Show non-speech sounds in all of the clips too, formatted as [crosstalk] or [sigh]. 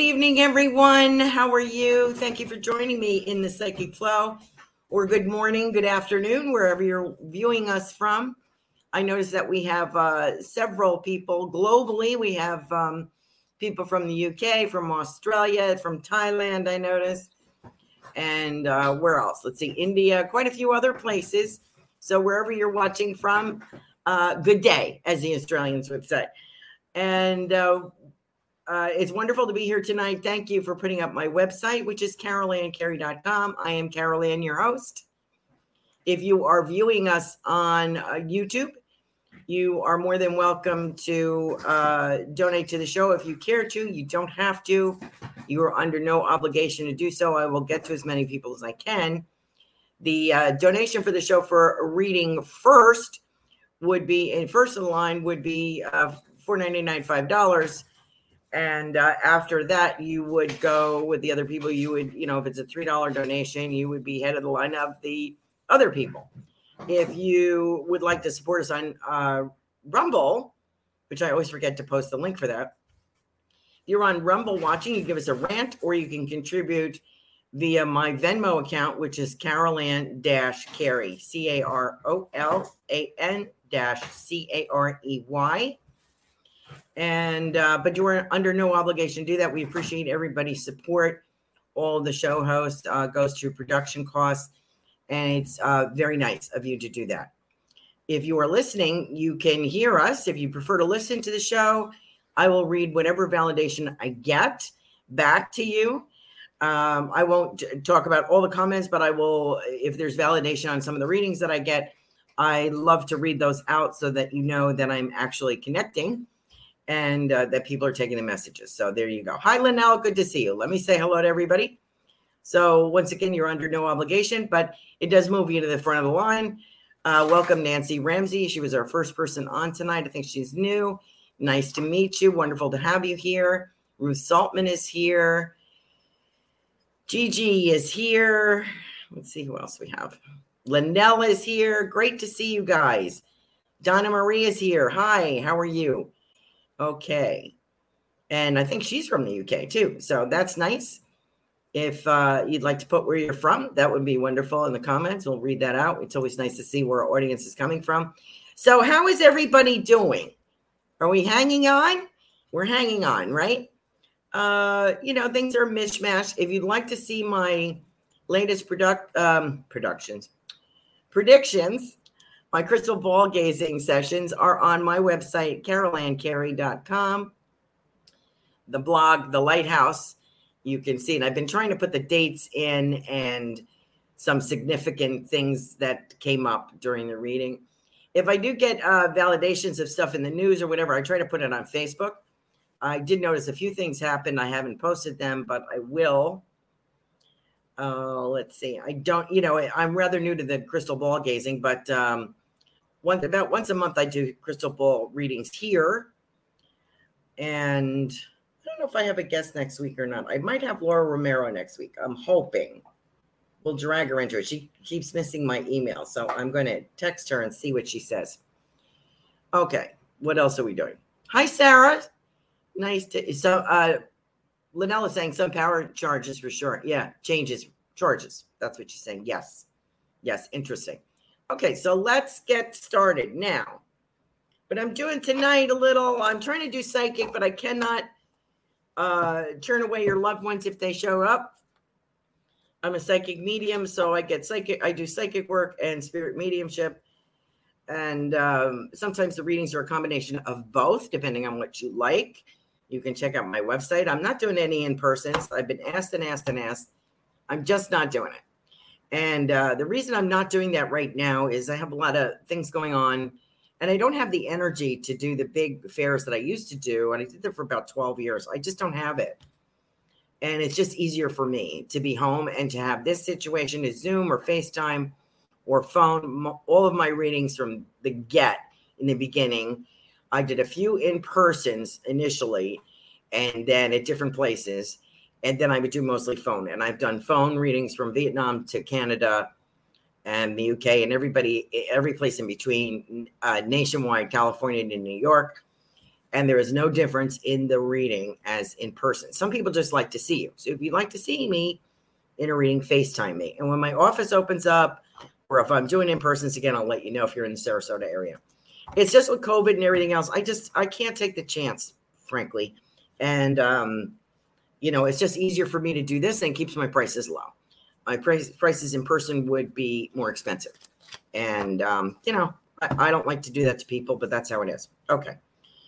Good evening, everyone. How are you? Thank you for joining me in the Psychic Flow, or good morning, good afternoon, wherever you're viewing us from. I noticed that we have uh, several people globally. We have um, people from the UK, from Australia, from Thailand, I noticed. And uh, where else? Let's see, India, quite a few other places. So, wherever you're watching from, uh, good day, as the Australians would say. And uh, uh, it's wonderful to be here tonight. Thank you for putting up my website, which is carolancarey.com. I am Carol Ann, your host. If you are viewing us on uh, YouTube, you are more than welcome to uh, donate to the show if you care to. You don't have to. You are under no obligation to do so. I will get to as many people as I can. The uh, donation for the show for reading first would be, in first in line would be uh, $4.99, $5 and uh, after that you would go with the other people. You would you know if it's a three dollar donation you would be head of the line of the other people. If you would like to support us on uh, rumble which i always forget to post the link for that if you're on rumble watching you give us a rant or you can contribute via my venmo account which is carolan dash carey c-a-r-o-l-a-n dash c-a-r-e-y and uh, but you are under no obligation to do that. We appreciate everybody's support. All the show host uh, goes to production costs, and it's uh, very nice of you to do that. If you are listening, you can hear us. If you prefer to listen to the show, I will read whatever validation I get back to you. Um, I won't talk about all the comments, but I will, if there's validation on some of the readings that I get, I love to read those out so that you know that I'm actually connecting and uh, that people are taking the messages. So there you go. Hi, Linnell. Good to see you. Let me say hello to everybody. So once again, you're under no obligation, but it does move you to the front of the line. Uh, welcome, Nancy Ramsey. She was our first person on tonight. I think she's new. Nice to meet you. Wonderful to have you here. Ruth Saltman is here. Gigi is here. Let's see who else we have. Linnell is here. Great to see you guys. Donna Marie is here. Hi, how are you? Okay. And I think she's from the UK too. So that's nice. If uh, you'd like to put where you're from, that would be wonderful in the comments. We'll read that out. It's always nice to see where our audience is coming from. So, how is everybody doing? Are we hanging on? We're hanging on, right? Uh, you know, things are mishmash. If you'd like to see my latest product um, productions, predictions. My crystal ball gazing sessions are on my website, carolancarey.com. The blog, The Lighthouse, you can see. And I've been trying to put the dates in and some significant things that came up during the reading. If I do get uh, validations of stuff in the news or whatever, I try to put it on Facebook. I did notice a few things happened. I haven't posted them, but I will. Uh, let's see. I don't, you know, I'm rather new to the crystal ball gazing, but um, one about once a month I do crystal ball readings here. And I don't know if I have a guest next week or not. I might have Laura Romero next week. I'm hoping. We'll drag her into it. She keeps missing my email, so I'm going to text her and see what she says. Okay, what else are we doing? Hi, Sarah. Nice to so uh Linnell is saying some power charges for sure. Yeah, changes charges. That's what she's saying. Yes. Yes, interesting. Okay, so let's get started now. But I'm doing tonight a little, I'm trying to do psychic, but I cannot uh turn away your loved ones if they show up. I'm a psychic medium, so I get psychic, I do psychic work and spirit mediumship. And um, sometimes the readings are a combination of both, depending on what you like. You can check out my website. I'm not doing any in persons. I've been asked and asked and asked. I'm just not doing it. And uh, the reason I'm not doing that right now is I have a lot of things going on and I don't have the energy to do the big fairs that I used to do. And I did them for about 12 years. I just don't have it. And it's just easier for me to be home and to have this situation is Zoom or FaceTime or phone. All of my readings from the get in the beginning I did a few in persons initially, and then at different places, and then I would do mostly phone. And I've done phone readings from Vietnam to Canada and the UK and everybody, every place in between, uh, nationwide, California to New York. And there is no difference in the reading as in person. Some people just like to see you. So if you'd like to see me in a reading, FaceTime me. And when my office opens up, or if I'm doing in persons again, I'll let you know if you're in the Sarasota area it's just with COVID and everything else. I just I can't take the chance, frankly, and um, you know it's just easier for me to do this and keeps my prices low. My price, prices in person would be more expensive, and um, you know I, I don't like to do that to people, but that's how it is. Okay,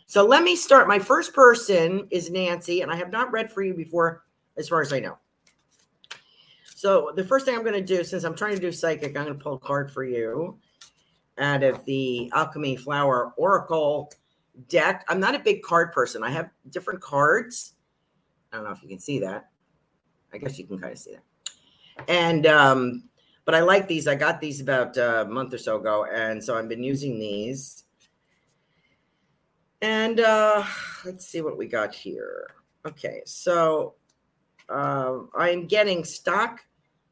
so let me start. My first person is Nancy, and I have not read for you before, as far as I know. So the first thing I'm going to do, since I'm trying to do psychic, I'm going to pull a card for you out of the Alchemy Flower Oracle deck. I'm not a big card person. I have different cards. I don't know if you can see that. I guess you can kind of see that. And um, but I like these. I got these about a month or so ago, and so I've been using these. And uh, let's see what we got here. Okay, so uh, I'm getting stock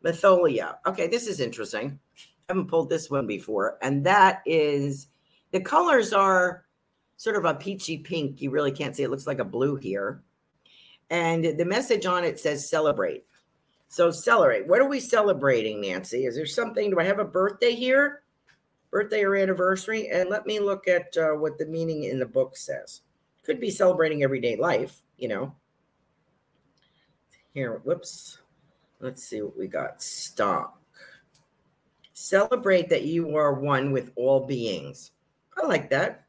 Matthiola. Okay, this is interesting I haven't pulled this one before, and that is the colors are sort of a peachy pink. You really can't see it looks like a blue here. And the message on it says celebrate. So celebrate. What are we celebrating, Nancy? Is there something? Do I have a birthday here? Birthday or anniversary? And let me look at uh, what the meaning in the book says. Could be celebrating everyday life, you know. Here, whoops. Let's see what we got. Stop. Celebrate that you are one with all beings. I like that.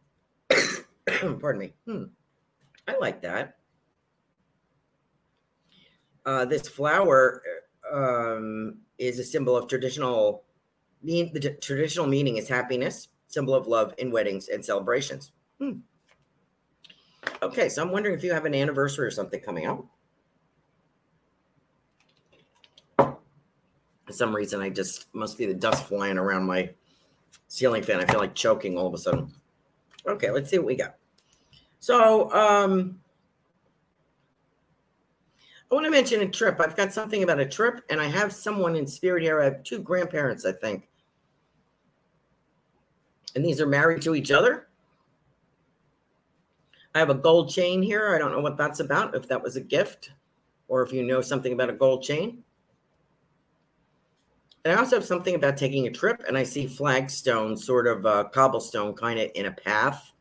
[coughs] Pardon me. Hmm. I like that. Uh, this flower um, is a symbol of traditional. The traditional meaning is happiness, symbol of love in weddings and celebrations. Hmm. Okay, so I'm wondering if you have an anniversary or something coming up. For some reason, I just must be the dust flying around my ceiling fan. I feel like choking all of a sudden. Okay, let's see what we got. So, um, I want to mention a trip. I've got something about a trip, and I have someone in spirit here. I have two grandparents, I think. And these are married to each other. I have a gold chain here. I don't know what that's about, if that was a gift or if you know something about a gold chain. And I also have something about taking a trip, and I see flagstone, sort of uh, cobblestone, kind of in a path.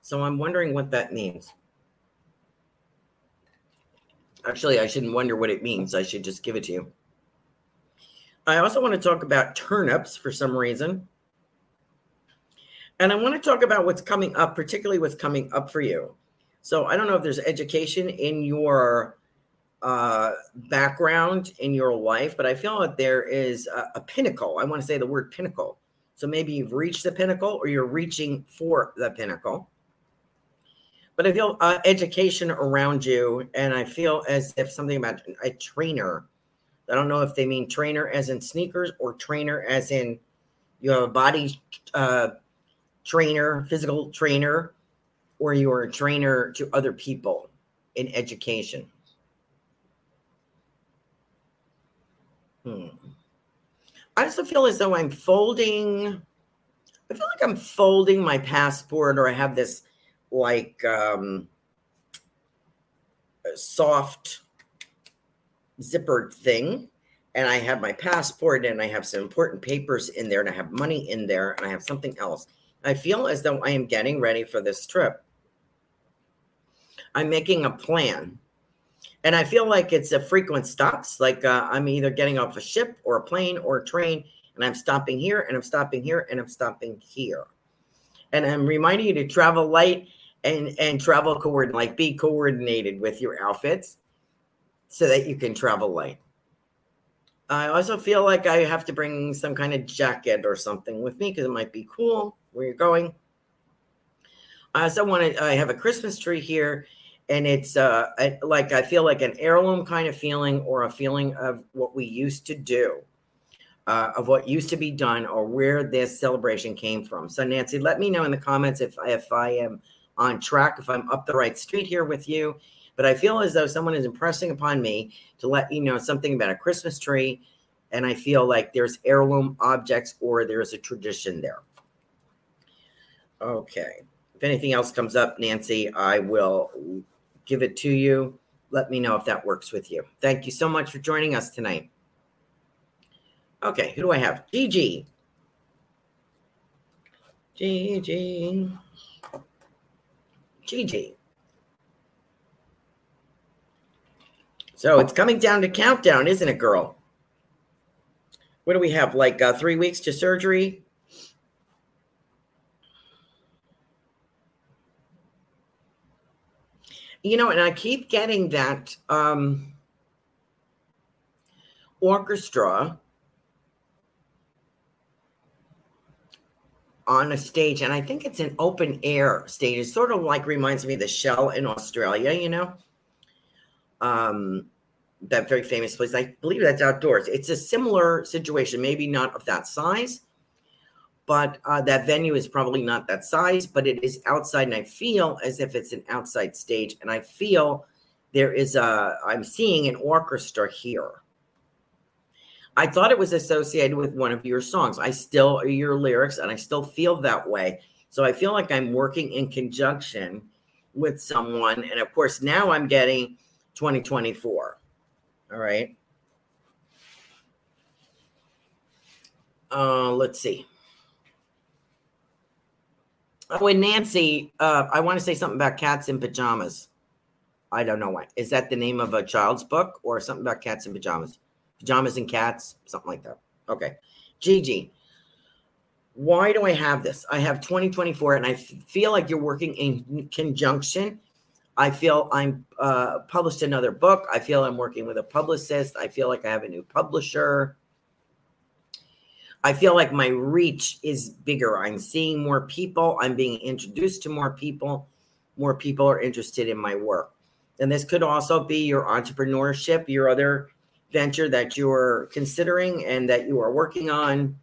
So I'm wondering what that means. Actually, I shouldn't wonder what it means. I should just give it to you. I also want to talk about turnips for some reason. And I want to talk about what's coming up, particularly what's coming up for you. So I don't know if there's education in your uh, background in your life, but I feel that there is a, a pinnacle. I want to say the word pinnacle. So maybe you've reached the pinnacle or you're reaching for the pinnacle. But I feel uh, education around you, and I feel as if something about a trainer. I don't know if they mean trainer as in sneakers or trainer as in you have a body uh, trainer, physical trainer, or you're a trainer to other people in education. Hmm. I also feel as though I'm folding. I feel like I'm folding my passport, or I have this like um, soft zippered thing. And I have my passport and I have some important papers in there and I have money in there and I have something else. I feel as though I am getting ready for this trip. I'm making a plan. And I feel like it's a frequent stops. Like uh, I'm either getting off a ship or a plane or a train, and I'm stopping here and I'm stopping here and I'm stopping here. And I'm reminding you to travel light and and travel coordinate, like be coordinated with your outfits, so that you can travel light. I also feel like I have to bring some kind of jacket or something with me because it might be cool where you're going. I also want to. I have a Christmas tree here and it's uh like I feel like an heirloom kind of feeling or a feeling of what we used to do, uh, of what used to be done, or where this celebration came from. So Nancy, let me know in the comments if if I am on track, if I'm up the right street here with you. But I feel as though someone is impressing upon me to let you know something about a Christmas tree, and I feel like there's heirloom objects or there's a tradition there. Okay. If anything else comes up, Nancy, I will give it to you. Let me know if that works with you. Thank you so much for joining us tonight. Okay, who do I have? Gigi. Gigi. Gigi. So it's coming down to countdown, isn't it, girl? What do we have? Like uh, three weeks to surgery? you know, and I keep getting that um, orchestra on a stage, and I think it's an open air stage. It sort of like reminds me of the Shell in Australia, you know, um, that very famous place. I believe that's outdoors. It's a similar situation, maybe not of that size, but uh, that venue is probably not that size, but it is outside, and I feel as if it's an outside stage, and I feel there is a I'm seeing an orchestra here. I thought it was associated with one of your songs. I still your lyrics, and I still feel that way. So I feel like I'm working in conjunction with someone, and of course now I'm getting 2024. All right. Uh, let's see. Oh, and Nancy, uh, I want to say something about cats in pajamas. I don't know why. Is that the name of a child's book or something about cats in pajamas? Pajamas and cats, something like that. Okay. Gigi, why do I have this? I have 2024 and I feel like you're working in conjunction. I feel I'm uh, published another book. I feel I'm working with a publicist. I feel like I have a new publisher. I feel like my reach is bigger. I'm seeing more people. I'm being introduced to more people. More people are interested in my work. And this could also be your entrepreneurship, your other venture that you're considering and that you are working on.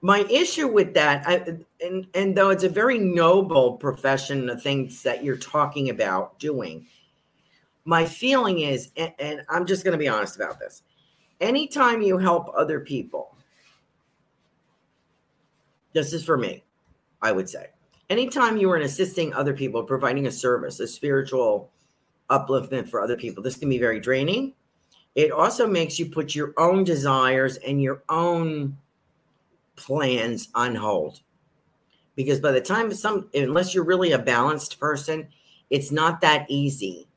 My issue with that, I, and, and though it's a very noble profession, the things that you're talking about doing, my feeling is, and, and I'm just going to be honest about this anytime you help other people, this is for me, I would say. Anytime you are assisting other people, providing a service, a spiritual upliftment for other people, this can be very draining. It also makes you put your own desires and your own plans on hold. Because by the time some, unless you're really a balanced person, it's not that easy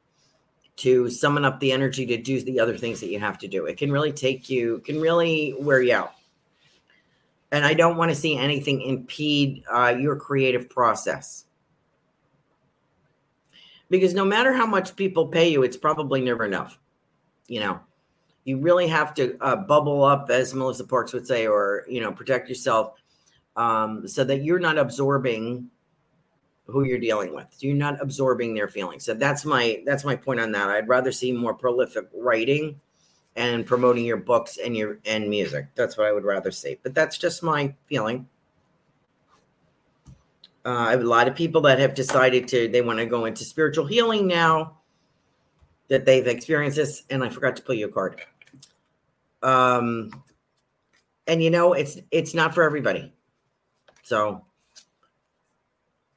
to summon up the energy to do the other things that you have to do. It can really take you, can really wear you out. And I don't want to see anything impede uh, your creative process. Because no matter how much people pay you, it's probably never enough. You know, you really have to uh, bubble up, as Melissa Parks would say, or, you know, protect yourself um, so that you're not absorbing who you're dealing with. So You're not absorbing their feelings. So that's my that's my point on that. I'd rather see more prolific writing and promoting your books and your and music. That's what I would rather see. But that's just my feeling. Uh, a lot of people that have decided to they want to go into spiritual healing now that they've experienced this. And I forgot to pull you a card. Um, and you know it's it's not for everybody. So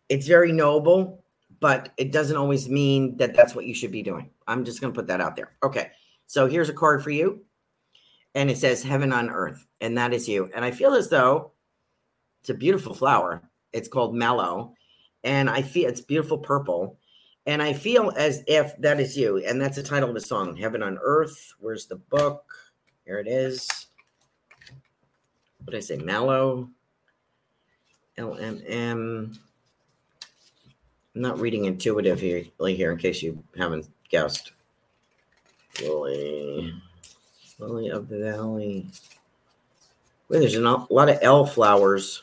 it's very noble, but it doesn't always mean that that's what you should be doing. I'm just going to put that out there. Okay. So here's a card for you. And it says heaven on earth. And that is you. And I feel as though it's a beautiful flower. It's called mallow. And I feel it's beautiful purple. And I feel as if that is you. And that's the title of the song, Heaven on Earth. Where's the book? Here it is. What did I say? Mallow. L M M. I'm not reading intuitively here in case you haven't guessed. Lily, Lily of the Valley. Well, there's a lot of L flowers.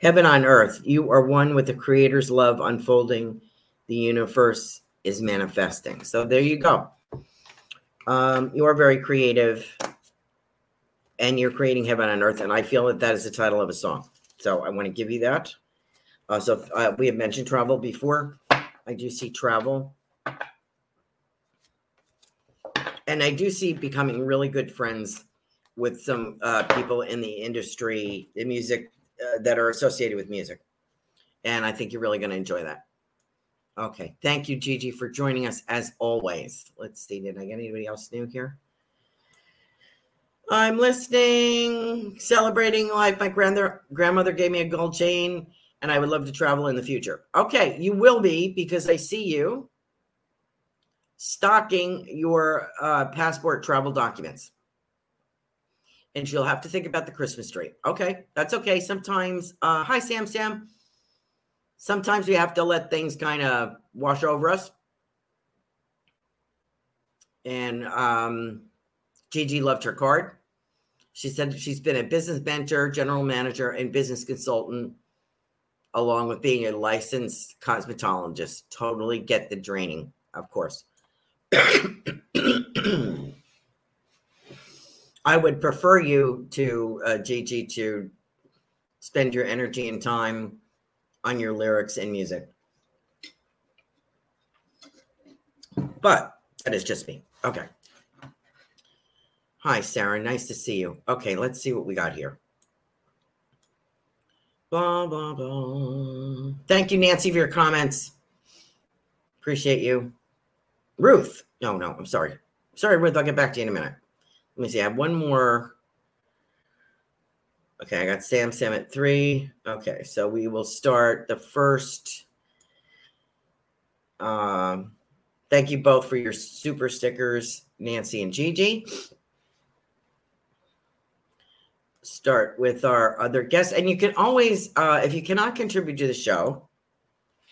Heaven on earth, you are one with the Creator's love unfolding. The universe is manifesting. So there you go. Um, you are very creative, and you're creating heaven on earth. And I feel that that is the title of a song. So I want to give you that. Uh, so uh, we have mentioned travel before. I do see travel. And I do see becoming really good friends with some uh, people in the industry, the music uh, that are associated with music. And I think you're really going to enjoy that. Okay. Thank you, Gigi, for joining us as always. Let's see. Did I get anybody else new here? I'm listening, celebrating life. My grandmother grandmother gave me a gold chain and I would love to travel in the future. Okay, you will be because I see you stocking your uh, passport travel documents. And you'll have to think about the Christmas tree. Okay, that's okay. Sometimes, uh, hi, Sam, Sam. Sometimes we have to let things kind of wash over us. And um, Gigi loved her card. She said she's been a business mentor, general manager, and business consultant along with being a licensed cosmetologist. Totally get the draining, of course. [coughs] I would prefer you to uh, Gigi to spend your energy and time on your lyrics and music. But that is just me. Okay. Hi, Sarah. Nice to see you. Okay, let's see what we got here. Thank you, Nancy, for your comments. Appreciate you. Ruth. No, no, I'm sorry. Sorry, Ruth. I'll get back to you in a minute. Let me see. I have one more. Okay, I got Sam Sam at three. Okay, so we will start the first. Um, thank you both for your super stickers, Nancy and Gigi start with our other guests. And you can always, uh, if you cannot contribute to the show,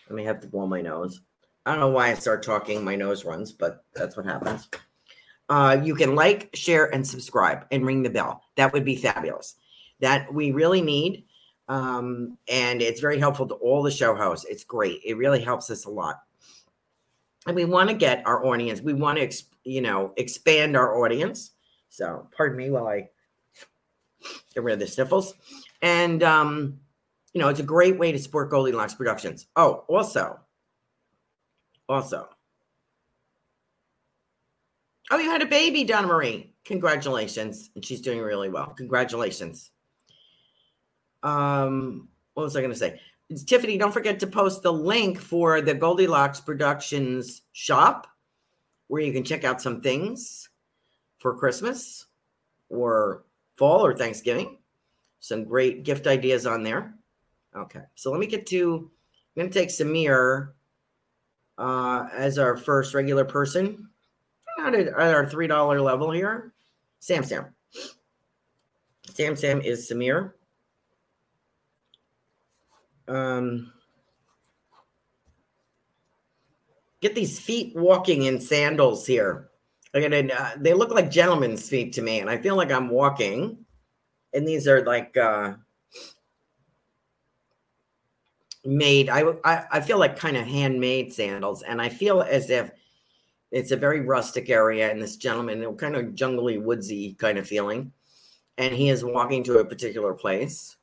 let me have to blow my nose. I don't know why I start talking, my nose runs, but that's what happens. Uh, you can like, share, and subscribe and ring the bell. That would be fabulous. That we really need. Um, and it's very helpful to all the show hosts. It's great. It really helps us a lot. And we want to get our audience, we want to, you know, expand our audience. So, pardon me while I get rid of the sniffles. And, um, you know, it's a great way to support Goldilocks Productions. Oh, also, also, oh, you had a baby, Donna Marie. Congratulations. And she's doing really well. Congratulations. Um, what was I going to say? Tiffany, don't forget to post the link for the Goldilocks Productions shop where you can check out some things for Christmas or fall or Thanksgiving. Some great gift ideas on there. Okay, so let me get to. I'm going to take Samir uh, as our first regular person at, at our $3 level here. Sam Sam. Sam Sam is Samir. Um, get these feet walking in sandals here. Again, uh, they look like gentlemen's feet to me, and I feel like I'm walking. And these are like uh, made. I, I I feel like kind of handmade sandals, and I feel as if it's a very rustic area, and this gentleman, kind of jungly, woodsy kind of feeling, and he is walking to a particular place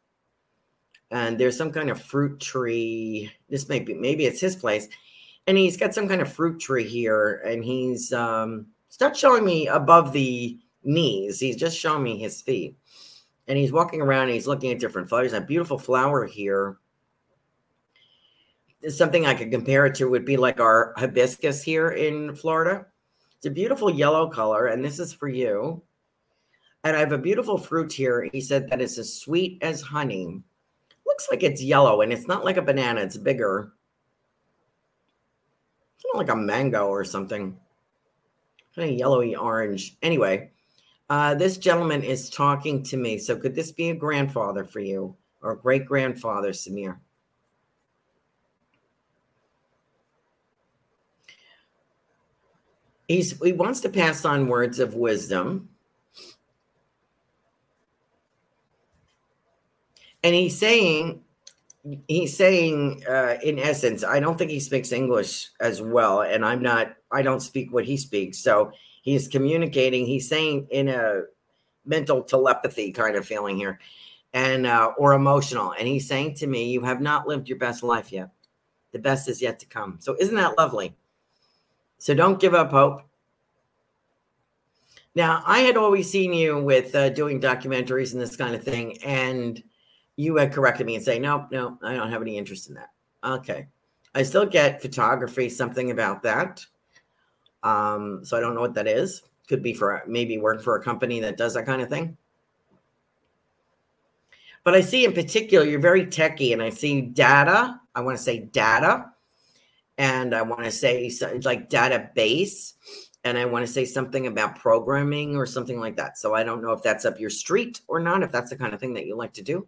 and there's some kind of fruit tree. This may be maybe it's his place, and he's got some kind of fruit tree here, and he's um it's not showing me above the knees. He's just showing me his feet, and he's walking around. and he's looking at different flowers. A beautiful flower here. Something I could compare it to would be like our hibiscus here in Florida. It's a beautiful yellow color, and this is for you. And I have a beautiful fruit here. He said that it's as sweet as honey looks like it's yellow and it's not like a banana, it's bigger. It's not like a mango or something. Kind of yellowy orange. Anyway, uh, this gentleman is talking to me. So could this be a grandfather for you or a great grandfather, Samir? He's, he wants to pass on words of wisdom. and he's saying he's saying uh, in essence i don't think he speaks english as well and i'm not i don't speak what he speaks. So he's communicating he's saying in a mental telepathy kind of feeling here and uh, or emotional. And he's saying to me you have not lived your best life yet. The best is yet to come. So isn't that lovely so don't give up hope now i had always seen you with uh, doing documentaries and this kind of thing and you had corrected me and say, no, no, I don't have any interest in that. Okay. I still get photography, something about that. Um, so I don't know what that is. Could be for maybe work for a company that does that kind of thing. But I see in particular, you're very techy, and I see data. I want to say data, and I want to say like database, and I want to say something about programming or something like that. So I don't know if that's up your street or not, if that's the kind of thing that you like to do.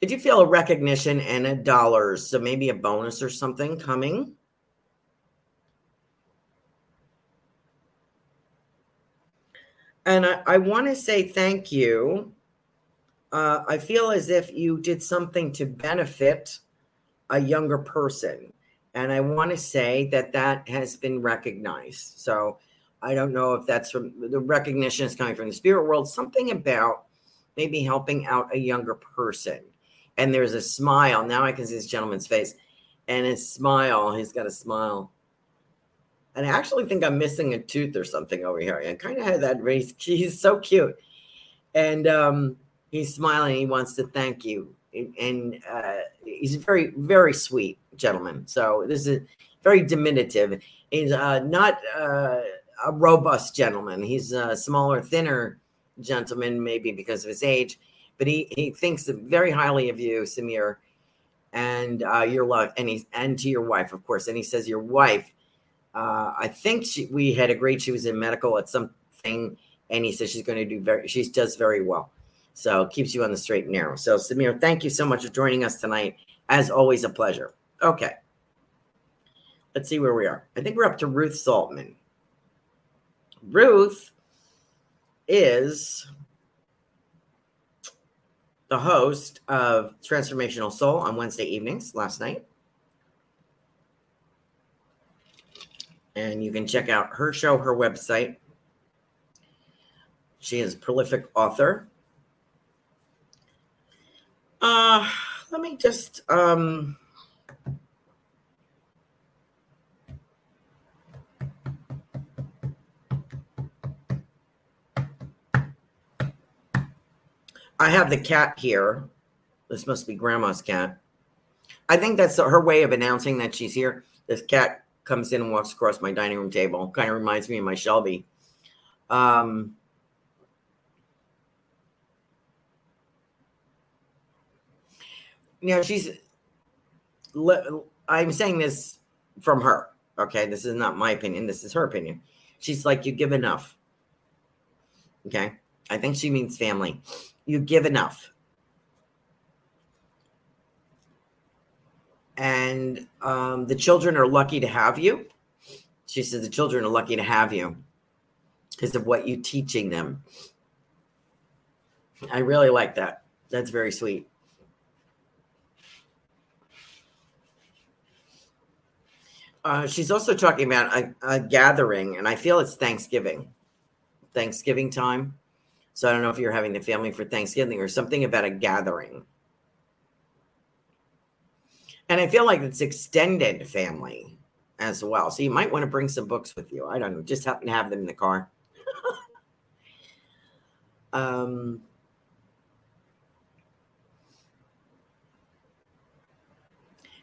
Did you feel a recognition and a dollars? So maybe a bonus or something coming? And I, I want to say thank you. Uh, I feel as if you did something to benefit a younger person. And I want to say that that has been recognized. So I don't know if that's from the recognition is coming from the spirit world, something about maybe helping out a younger person and there's a smile. Now I can see this gentleman's face, and his smile. He's got a smile. And I actually think I'm missing a tooth or something over here. I kind of had that race. [laughs] He's so cute, and um, he's smiling. He wants to thank you, and, uh, he's a very, very sweet gentleman. So this is very diminutive. He's uh, not uh, a robust gentleman. He's a smaller, thinner gentleman, maybe because of his age but he he thinks very highly of you, Samir, and uh, your love, and he's and to your wife, of course. And he says your wife. Uh, I think she, we had agreed she was in medical at something, and he says she's going to do very. She does very well, so keeps you on the straight and narrow. So Samir, thank you so much for joining us tonight. As always, a pleasure. Okay, let's see where we are. I think we're up to Ruth Saltman. Ruth is the host of Transformational Soul on Wednesday evenings last night. And you can check out her show, her website. She is a prolific author. Uh, let me just um, I have the cat here. This must be grandma's cat. I think that's her way of announcing that she's here. This cat comes in and walks across my dining room table. Kind of reminds me of my Shelby. Um, you know, she's I'm saying this from her. Okay, this is not my opinion. This is her opinion. She's like, you give enough. Okay, I think she means family. You give enough. And um, the children are lucky to have you. She says the children are lucky to have you because of what you're teaching them. I really like that. That's very sweet. Uh, she's also talking about a, a, gathering, and I feel it's Thanksgiving, Thanksgiving time. So I don't know if you're having the family for Thanksgiving or something about a gathering. And I feel like it's extended family as well. So you might want to bring some books with you. I don't know, just happen to have them in the car. [laughs] um,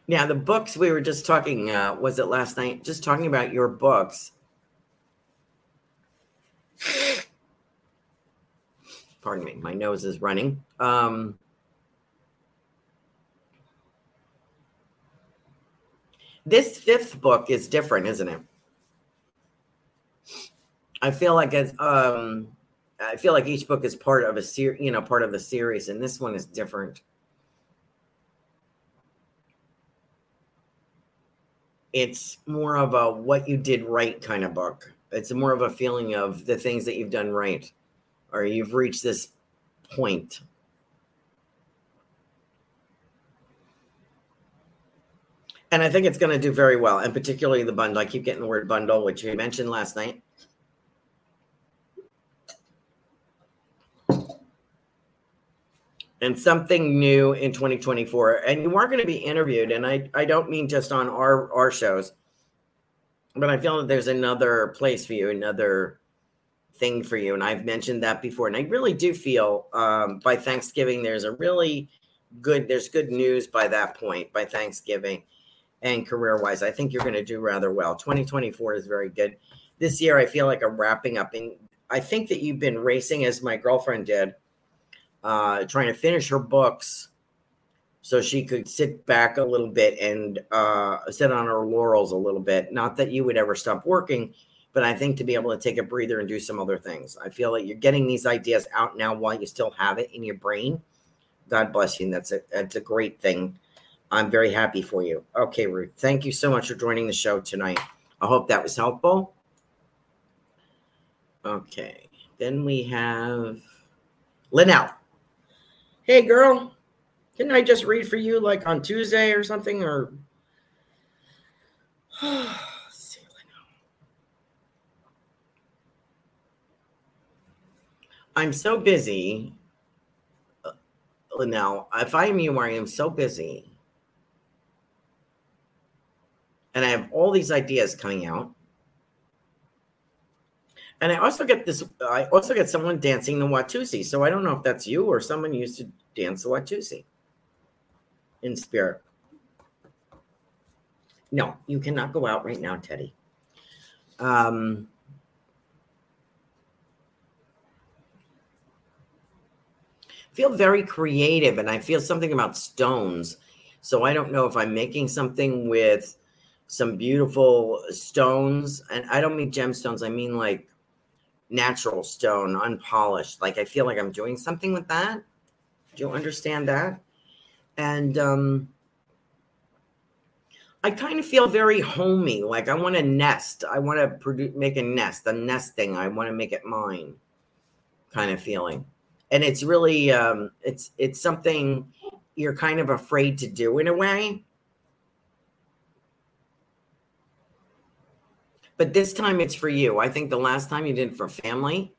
Now, the books we were just talking, uh, was it last night? Just talking about your books. Pardon me, my nose is running. Um, this fifth book is different, isn't it? I feel like it's um I feel like each book is part of a series, you know, part of the series, and this one is different. It's more of a what you did right kind of book. It's more of a feeling of the things that you've done right or you've reached this point. And I think it's going to do very well, and particularly the bundle. I keep getting the word bundle, which you mentioned last night. And something new in 2024 and you are going to be interviewed and i i don't mean just on our our shows but i feel that there's another place for you another thing for you and i've mentioned that before and i really do feel um, by thanksgiving there's a really good there's good news by that point by thanksgiving and career wise i think you're going to do rather well. 2024 is very good. This year i feel like i'm wrapping up and i think that you've been racing as my girlfriend did uh, trying to finish her books so she could sit back a little bit and uh, sit on her laurels a little bit. Not that you would ever stop working, but I think to be able to take a breather and do some other things. I feel like you're getting these ideas out now while you still have it in your brain. God bless you. that's a that's a great thing. I'm very happy for you. Okay, Ruth. Thank you so much for joining the show tonight. I hope that was helpful. Okay. Then we have Linnell hey girl, can I just read for you like on Tuesday or something? Or [sighs] I'm so busy. Uh, now, if I am you, I am so busy. And I have all these ideas coming out. And I also get this. I also get someone dancing the Watusi. So I don't know if that's you or someone used to dance the Watusi in spirit. No, you cannot go out right now, Teddy. Um, feel very creative, and I feel something about stones. So I don't know if I'm making something with some beautiful stones, and I don't mean gemstones. I mean like natural stone, unpolished. Like I feel like I'm doing something with that. Do you understand that? And um, I kind of feel very homey. Like I want to nest. I want to produce, make a nest, a nesting. I want to make it mine, kind of feeling. And it's really, um, it's it's something you're kind of afraid to do in a way but this time it's for you. I think the last time you did for family,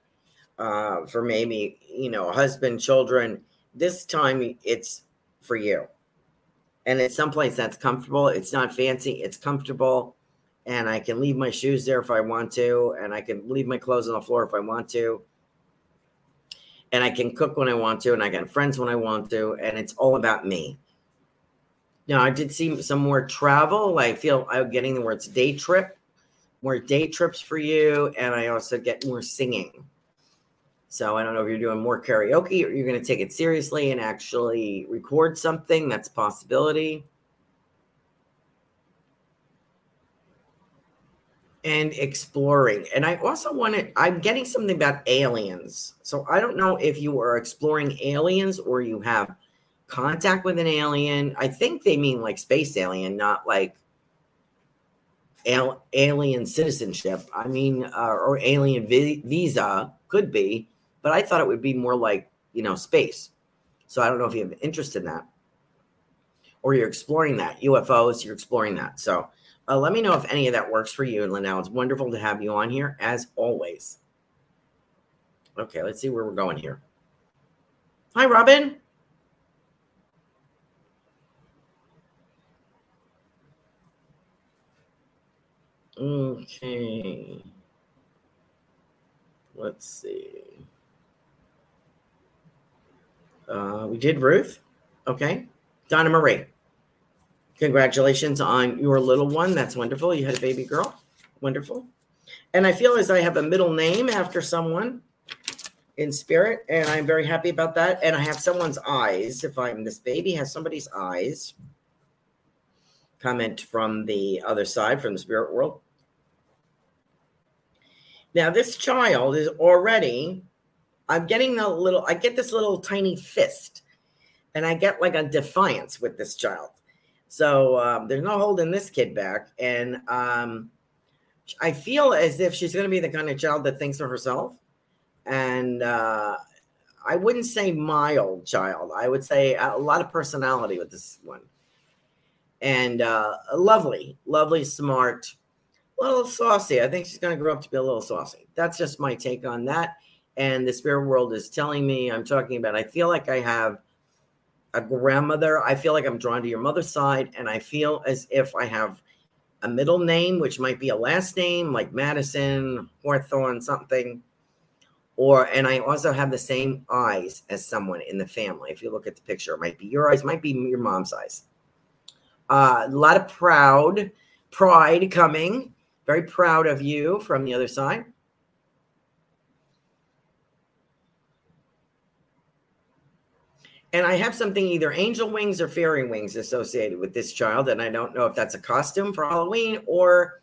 uh, for maybe you know husband, children. This time it's for you, and it's someplace that's comfortable. It's not fancy. It's comfortable, and I can leave my shoes there if I want to, and I can leave my clothes on the floor if I want to. And I can cook when I want to, and I got friends when I want to, and it's all about me. Now, I did see some more travel. I feel I'm getting the words day trip more day trips for you, and I also get more singing. So I don't know if you're doing more karaoke or you're going to take it seriously and actually record something. That's a possibility. And exploring. And I also wanted, I'm getting something about aliens. So I don't know if you are exploring aliens or you have contact with an alien. I think they mean like space alien, not like al- alien citizenship. I mean, uh, or alien vi- visa could be, but I thought it would be more like, you know, space. So I don't know if you have interest in that or you're exploring that UFOs, you're exploring that. So uh, let me know if any of that works for you, And Linnell. It's wonderful to have you on here as always. Okay, let's see where we're going here. Hi, Robin. Okay. Let's see. Uh, we did Ruth. Okay. Donna Marie. Congratulations on your little one. That's wonderful. You had a baby girl. Wonderful. And I feel as I have a middle name after someone in spirit, and I'm very happy about that. And I have someone's eyes. If I'm this baby has somebody's eyes. Comment from the other side, from the spirit world. Now, this child is already, I'm getting a little, I get this little tiny fist, and I get like a defiance with this child. So um, there's no holding this kid back. And um, I feel as if she's going to be the kind of child that thinks of herself. And uh, I wouldn't say mild child. I would say a lot of personality with this one. And uh, lovely, lovely, smart, a little saucy. I think she's going to grow up to be a little saucy. That's just my take on that. And the spirit world is telling me I'm talking about, I feel like I have a grandmother. I feel like I'm drawn to your mother's side, and I feel as if I have a middle name, which might be a last name, like Madison, Hawthorne, something. Or, and I also have the same eyes as someone in the family. If you look at the picture, it might be your eyes, might be your mom's eyes. Uh, a lot of proud, pride coming. Very proud of you from the other side. And I have something either angel wings or fairy wings associated with this child. And I don't know if that's a costume for Halloween or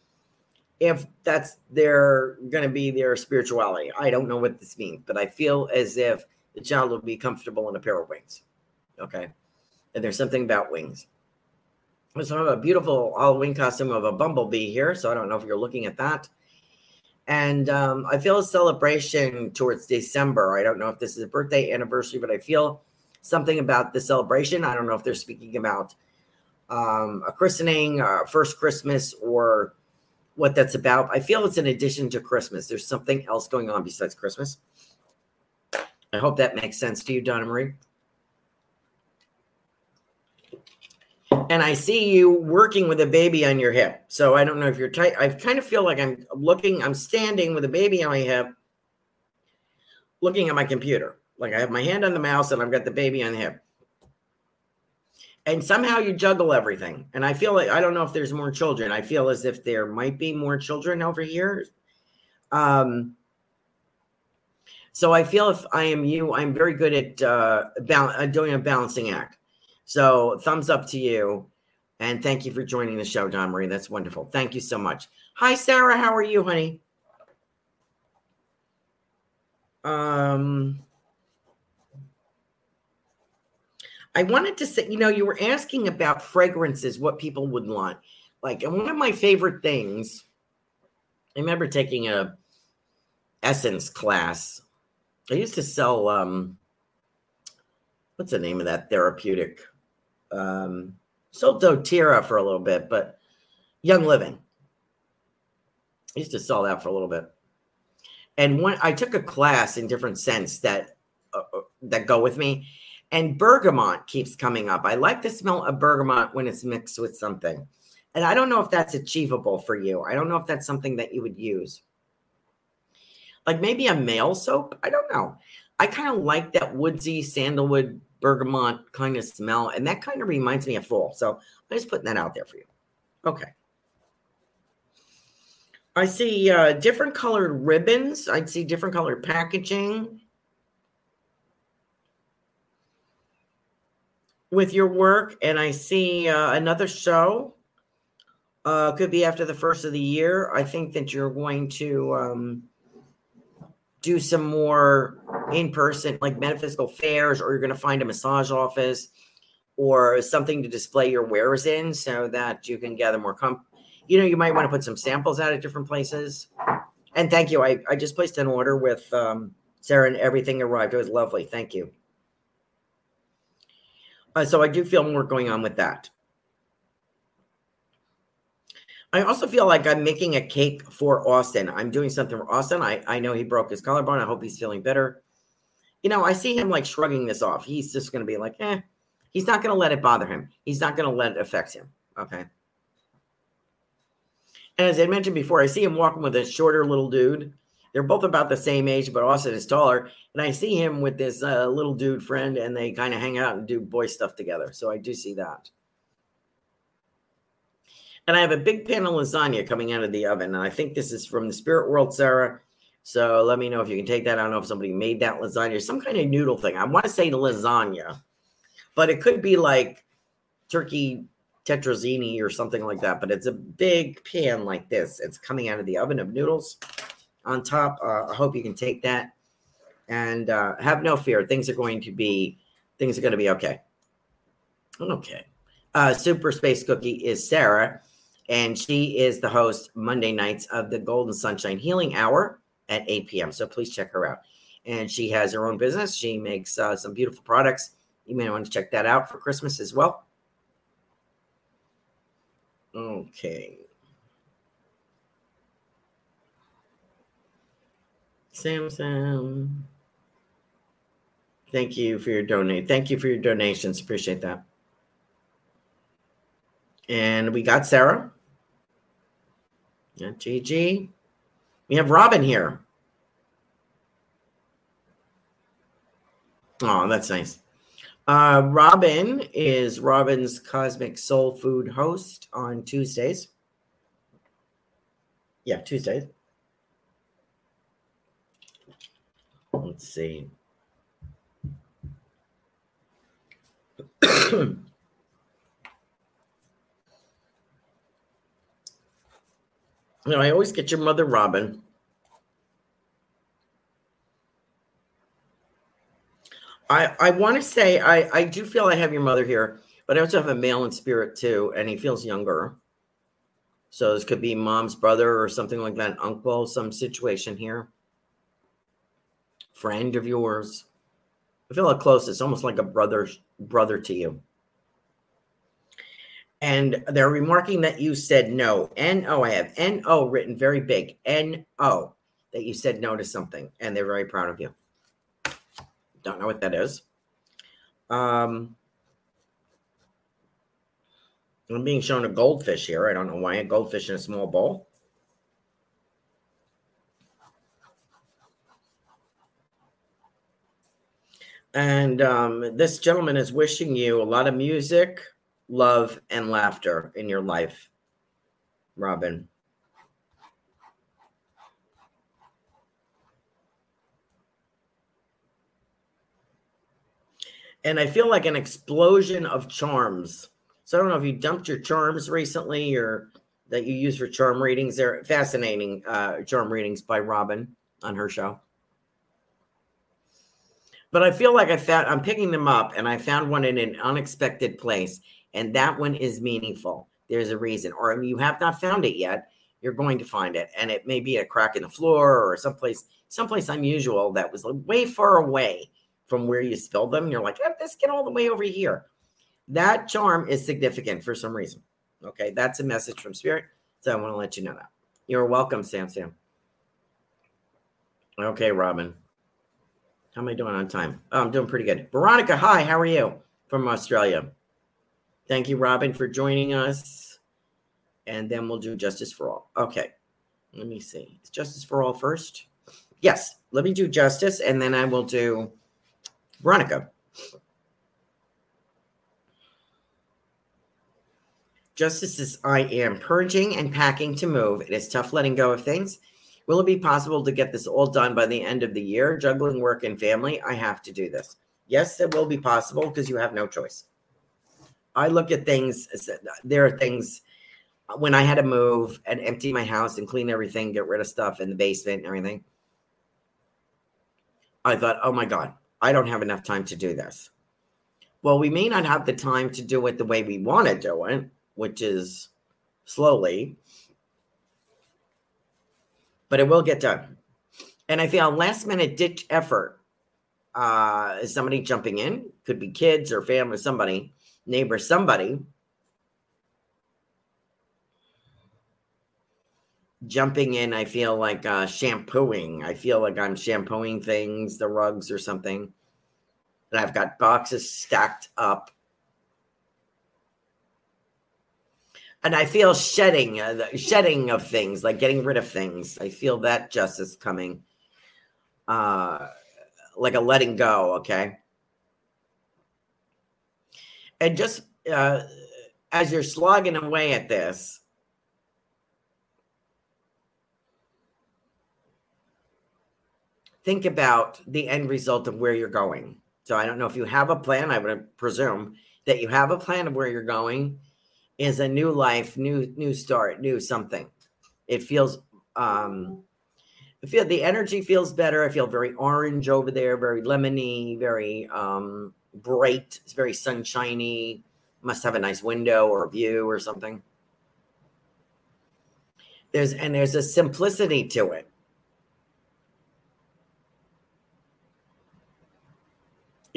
if that's their going to be their spirituality. I don't know what this means, but I feel as if the child will be comfortable in a pair of wings. Okay. And there's something about wings. So I have a beautiful Halloween costume of a bumblebee here. So I don't know if you're looking at that. And um, I feel a celebration towards December. I don't know if this is a birthday anniversary, but I feel something about the celebration. I don't know if they're speaking about um, a christening, uh, first Christmas, or what that's about. I feel it's in addition to Christmas. There's something else going on besides Christmas. I hope that makes sense to you, Donna Marie. And I see you working with a baby on your hip. So I don't know if you're tight. I kind of feel like I'm looking, I'm standing with a baby on my hip, looking at my computer. Like I have my hand on the mouse and I've got the baby on the hip. And somehow you juggle everything. And I feel like I don't know if there's more children. I feel as if there might be more children over here. Um, so I feel if I am you, I'm very good at uh, bal- uh, doing a balancing act. So thumbs up to you. And thank you for joining the show, Don Marie. That's wonderful. Thank you so much. Hi, Sarah. How are you, honey? Um, I wanted to say, you know, you were asking about fragrances, what people would want. Like, and one of my favorite things, I remember taking a essence class. I used to sell um what's the name of that therapeutic? Um doTERRA for a little bit, but Young Living. I used to sell that for a little bit. And when I took a class in different scents that uh, uh that go with me, and bergamot keeps coming up. I like the smell of bergamot when it's mixed with something. And I don't know if that's achievable for you. I don't know if that's something that you would use. Like maybe a male soap. I don't know. I kind of like that woodsy sandalwood bergamot kind of smell. And that kind of reminds me of fall. So I'm just putting that out there for you. Okay. I see uh, different colored ribbons. I see different colored packaging. with your work and I see uh, another show Uh, could be after the first of the year. I think that you're going to um, do some more in person, like metaphysical fairs, or you're going to find a massage office or something to display your wares in so that you can gather more comp. You know, you might want to put some samples out at different places. And thank you. I, I just placed an order with um, Sarah and everything arrived. It was lovely. Thank you. Uh, so I do feel more going on with that. I also feel like I'm making a cake for Austin. I'm doing something for Austin. I, I know he broke his collarbone. I hope he's feeling better. You know, I see him like shrugging this off. He's just going to be like, eh, he's not going to let it bother him. He's not going to let it affect him. Okay. And as I mentioned before, I see him walking with a shorter little dude. They're both about the same age, but Austin is taller. And I see him with this uh, little dude friend, and they kind of hang out and do boy stuff together. So I do see that. And I have a big pan of lasagna coming out of the oven. And I think this is from the spirit world, Sarah. So let me know if you can take that. I don't know if somebody made that lasagna, some kind of noodle thing. I want to say lasagna, but it could be like turkey tetrazzini or something like that. But it's a big pan like this. It's coming out of the oven of noodles on top. Uh, I hope you can take that and uh, have no fear. Things are going to be things are going to be okay. Okay. Uh, Super Space Cookie is Sarah and she is the host Monday nights of the Golden Sunshine Healing Hour at 8 p.m. So please check her out. And she has her own business. She makes uh, some beautiful products. You may want to check that out for Christmas as well. Okay. Sam Sam. Thank you for your donate. Thank you for your donations. Appreciate that. And we got Sarah. Yeah, Gigi. We have Robin here. Oh, that's nice. Uh, Robin is Robin's Cosmic Soul Food host on Tuesdays. Yeah, Tuesdays. Let's see. [clears throat] You know, I always get your mother, Robin. I I want to say I I do feel I have your mother here, but I also have a male in spirit too, and he feels younger. So this could be mom's brother or something like that, uncle, some situation here. Friend of yours. I feel like close. It's almost like a brother brother to you and they're remarking that you said no. N-O, I have N-O written very big. N-O, that you said no to something, and they're very proud of you. Don't know what that is. Um, I'm being shown a goldfish here. I don't know why a goldfish in a small bowl. And um, this gentleman is wishing you a lot of music love, and laughter in your life, Robin? And I feel like an explosion of charms. So I don't know if you dumped your charms recently or that you use for charm readings. They're fascinating uh, charm readings by Robin on her show. But I feel like I found I'm picking them up and I found one in an unexpected place and that one is meaningful. There's a reason, or you have not found it yet. You're going to find it, and it may be a crack in the floor or someplace, someplace unusual that was way far away from where you spilled them. You're like, eh, let's get all the way over here. That charm is significant for some reason. Okay, that's a message from spirit. So I want to let you know that. You're welcome, Sam Sam. Okay, Robin. How am I doing on time? Oh, I'm doing pretty good. Veronica, hi, how are you from Australia? Thank you, Robin, for joining us. And then we'll do Justice for All. Okay. Let me see. Is Justice for All first? Yes. Let me do Justice, and then I will do Veronica. Justice is I am purging and packing to move. It is tough letting go of things. Will it be possible to get this all done by the end of the year? Juggling work and family, I have to do this. Yes, it will be possible because you have no choice. I look at things, there are things when I had to move and empty my house and clean everything, get rid of stuff in the basement and everything, I thought, oh my God, I don't have enough time to do this. Well, we may not have the time to do it the way we want to do it, which is slowly, but it will get done. And I feel last minute ditch effort uh, is somebody jumping in, could be kids or family, somebody, neighbor, somebody jumping in, I feel like uh, shampooing. I feel like I'm shampooing things, the rugs or something. And I've got boxes stacked up. And I feel shedding, uh, shedding of things, like getting rid of things. I feel that justice coming, uh, like a letting go. Okay, and just uh, as you're slogging away at this, think about the end result of where you're going. So I don't know if you have a plan. I would presume that you have a plan of where you're going is a new life, new new start, new something. It feels um I feel the energy feels better. I feel very orange over there, very lemony, very um bright, it's very sunshiny. Must have a nice window or view or something. There's and there's a simplicity to it.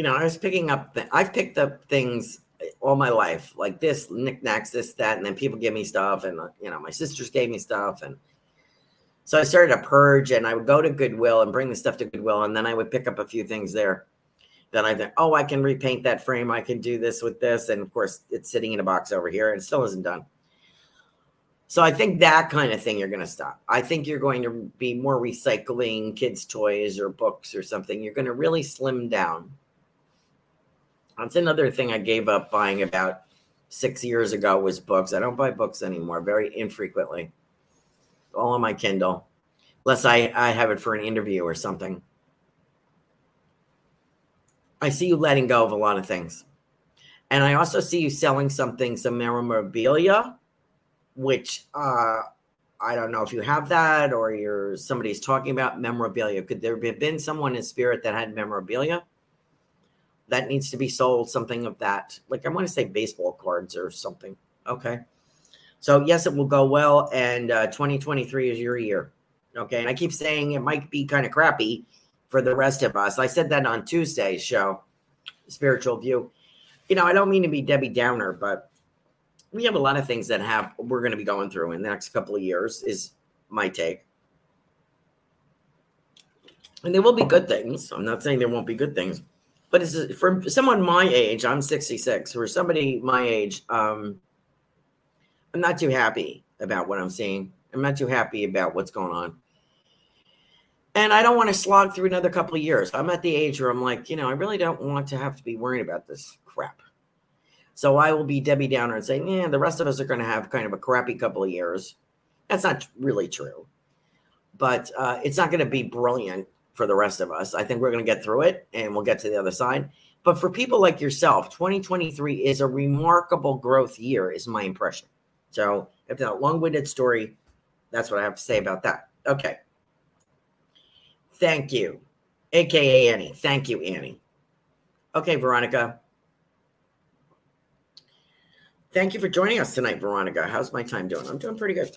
you know, I was picking up, th- I've picked up things all my life, like this, knickknacks, this, that, and then people give me stuff, and you know, my sisters gave me stuff, and so I started a purge, and I would go to Goodwill and bring the stuff to Goodwill, and then I would pick up a few things there. Then I think, oh, I can repaint that frame. I can do this with this, and of course, it's sitting in a box over here, and still isn't done. So I think that kind of thing you're going to stop. I think you're going to be more recycling kids' toys or books or something. You're going to really slim down that's another thing I gave up buying about six years ago was books. I don't buy books anymore, very infrequently. All on my Kindle, unless I, I have it for an interview or something. I see you letting go of a lot of things. And I also see you selling something, some memorabilia, which uh, I don't know if you have that or you're somebody's talking about memorabilia. Could there have been someone in spirit that had memorabilia? that needs to be sold, something of that. Like I want to say baseball cards or something. Okay. So yes, it will go well. And uh, 2023 is your year. Okay. And I keep saying it might be kind of crappy for the rest of us. I said that on Tuesday's show, Spiritual View. You know, I don't mean to be Debbie Downer, but we have a lot of things that have we're going to be going through in the next couple of years, is my take. And there will be good things. I'm not saying there won't be good things but it's for someone my age i'm 66 for somebody my age um i'm not too happy about what i'm seeing i'm not too happy about what's going on and i don't want to slog through another couple of years i'm at the age where i'm like you know i really don't want to have to be worrying about this crap so i will be debbie downer and say yeah the rest of us are going to have kind of a crappy couple of years that's not really true but uh, it's not going to be brilliant for the rest of us. I think we're going to get through it and we'll get to the other side. But for people like yourself, 2023 is a remarkable growth year, is my impression. So, after that long winded story, that's what I have to say about that. Okay. Thank you, AKA Annie. Thank you, Annie. Okay, Veronica. Thank you for joining us tonight, Veronica. How's my time doing? I'm doing pretty good.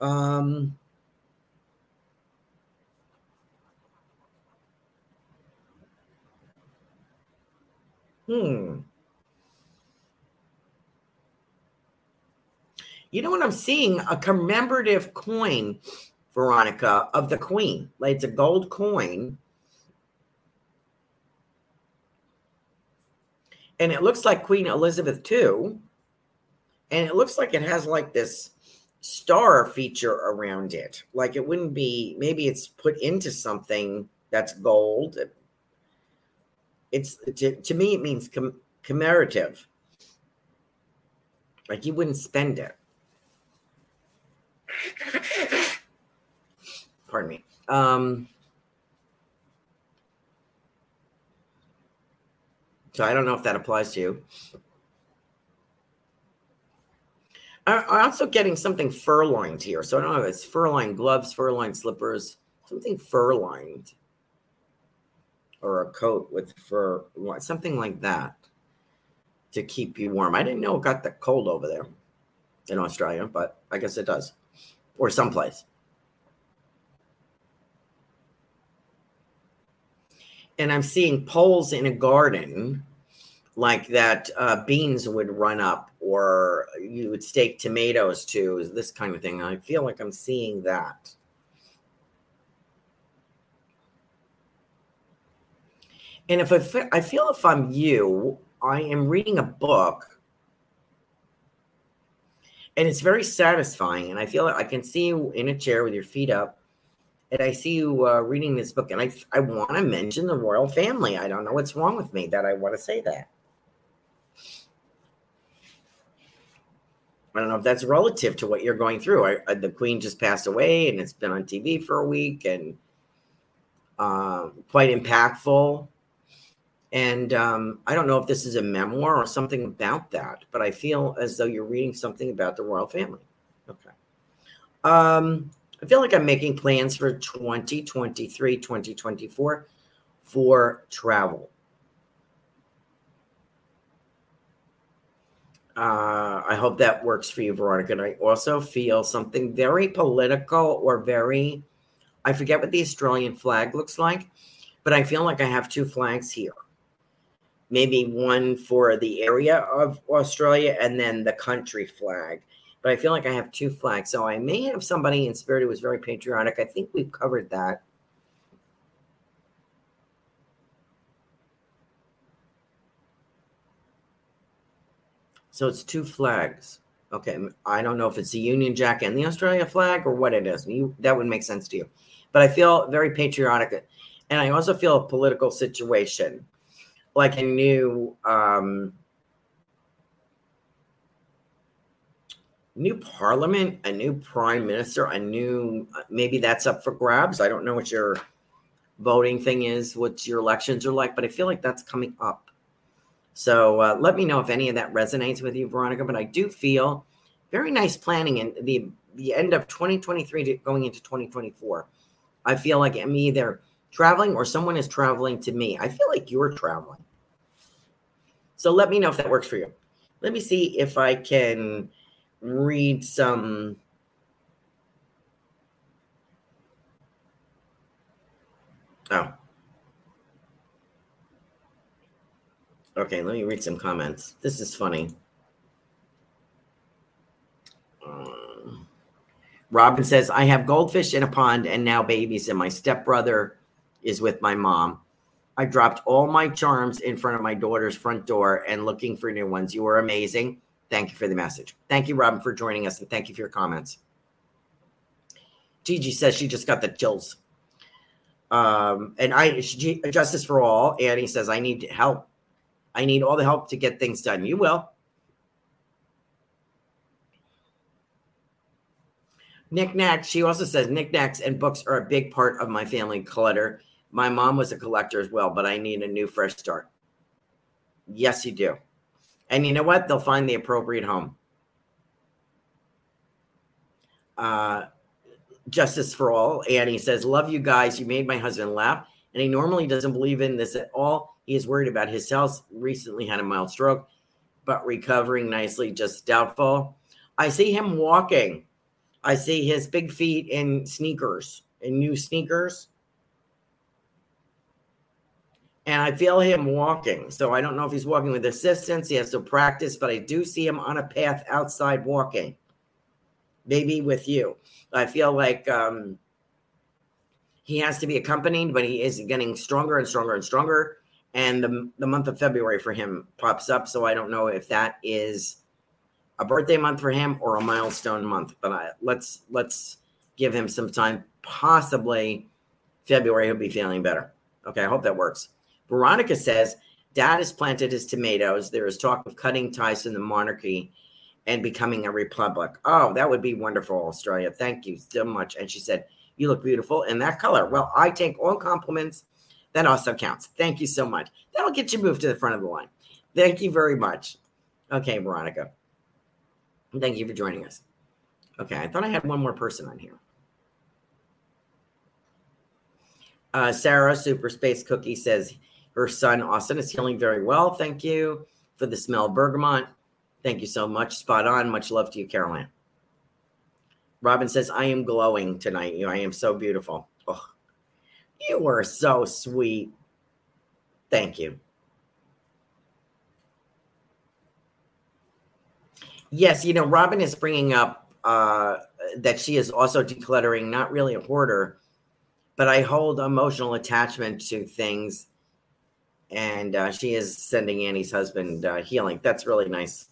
Um, Hmm. You know what I'm seeing? A commemorative coin, Veronica, of the Queen. Like it's a gold coin. And it looks like Queen Elizabeth II. And it looks like it has like this star feature around it. Like it wouldn't be, maybe it's put into something that's gold it's to, to me it means com- commemorative like you wouldn't spend it [laughs] pardon me um so i don't know if that applies to you I'm also getting something fur lined here. So I don't know if it's fur lined gloves, fur lined slippers, something fur lined, or a coat with fur, something like that to keep you warm. I didn't know it got that cold over there in Australia, but I guess it does, or someplace. And I'm seeing poles in a garden like that uh, beans would run up or you would stake tomatoes to this kind of thing. I feel like i'm seeing that. And if I, I feel if i'm you i am reading a book. And it's very satisfying and i feel like i can see you in a chair with your feet up and i see you uh, reading this book and i, I want to mention the royal family i don't know what's wrong with me that i want to say that I don't know if that's relative to what you're going through. I, I, the Queen just passed away, and it's been on TV for a week, and uh, quite impactful. And um, I don't know if this is a memoir or something about that, but I feel as though you're reading something about the royal family. Okay. Um, I feel like I'm making plans for 2023, 2024 for travel. Uh, I hope that works for you, Veronica. And I also feel something very political or very, I forget what the Australian flag looks like, but I feel like I have two flags here. Maybe one for the area of Australia and then the country flag. But I feel like I have two flags. So I may have somebody in spirit who was very patriotic. I think we've covered that. So it's two flags. Okay, I don't know if it's the Union Jack and the Australia flag or what it is. You, that would make sense to you. But I feel very patriotic. And I also feel a political situation, like a new um, new parliament, a new prime minister, a new maybe that's up for grabs. I don't know what your voting thing is, what your elections are like, but I feel like that's coming up. So uh, let me know if any of that resonates with you, Veronica. But I do feel very nice planning in the the end of 2023 to going into 2024. I feel like I'm either traveling or someone is traveling to me. I feel like you're traveling. So let me know if that works for you. Let me see if I can read some. Oh, Okay, let me read some comments. This is funny. Um, Robin says, I have goldfish in a pond and now babies, and my stepbrother is with my mom. I dropped all my charms in front of my daughter's front door and looking for new ones. You are amazing. Thank you for the message. Thank you, Robin, for joining us, and thank you for your comments. Gigi says she just got the chills. Um, and I, Justice for All, Annie says, I need help I need all the help to get things done. You will. Knickknacks. She also says knickknacks and books are a big part of my family clutter. My mom was a collector as well, but I need a new fresh start. Yes, you do. And you know what? They'll find the appropriate home. Uh, Justice for All. Annie says, Love you guys. You made my husband laugh. And he normally doesn't believe in this at all he is worried about his health. Recently had a mild stroke, but recovering nicely, just doubtful. I see him walking. I see his big feet in sneakers, in new sneakers. And I feel him walking. So I don't know if he's walking with assistance. He has to practice, but I do see him on a path outside walking. Maybe with you. I feel like um, he has to be accompanied, but he is getting stronger and stronger and stronger and the, the month of February for him pops up. So I don't know if that is a birthday month for him or a milestone month, but I, let's let's give him some time. Possibly February he'll be feeling better. Okay, I hope that works. Veronica says dad has planted his tomatoes. There is talk of cutting ties in the monarchy and becoming a republic. Oh, that would be wonderful, Australia. Thank you so much. And she said, You look beautiful in that color. Well, I take all compliments that also counts. Thank you so much. That'll get you moved to the front of the line. Thank you very much. Okay, Veronica. Thank you for joining us. Okay, I thought I had one more person on here. Uh, Sarah Super Space Cookie says her son Austin is healing very well. Thank you for the smell bergamot. Thank you so much. Spot on. Much love to you, Caroline. Robin says, I am glowing tonight. You, I am so beautiful. Oh, you were so sweet. Thank you. Yes, you know, Robin is bringing up uh, that she is also decluttering, not really a hoarder, but I hold emotional attachment to things. And uh, she is sending Annie's husband uh, healing. That's really nice.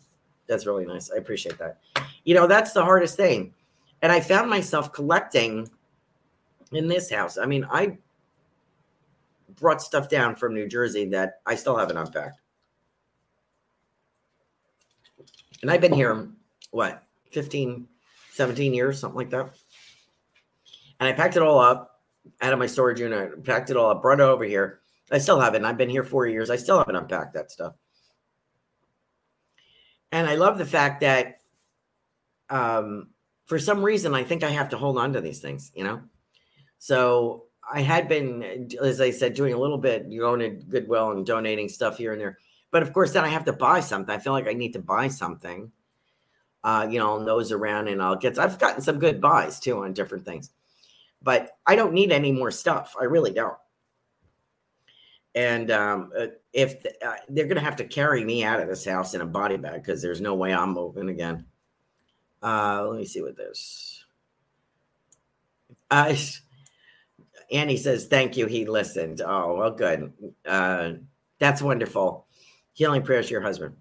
That's really nice. I appreciate that. You know, that's the hardest thing. And I found myself collecting in this house. I mean, I brought stuff down from New Jersey that I still haven't unpacked. And I've been here, what, 15, 17 years, something like that. And I packed it all up out of my storage unit, packed it all up, brought it over here. I still haven't. I've been here four years. I still haven't unpacked that stuff. And I love the fact that um, for some reason, I think I have to hold on to these things, you know? So I had been, as I said, doing a little bit, going to Goodwill and donating stuff here and there. But of course, then I have to buy something. I feel like I need to buy something. Uh, you know, I'll nose around and I'll get. I've gotten some good buys too on different things, but I don't need any more stuff. I really don't. And um, uh, if uh, they're going to have to carry me out of this house in a body bag because there's no way I'm moving again. Uh, let me see what this. Uh, Annie says, "Thank you." He listened. Oh, well, good. Uh, that's wonderful. Healing prayers your husband.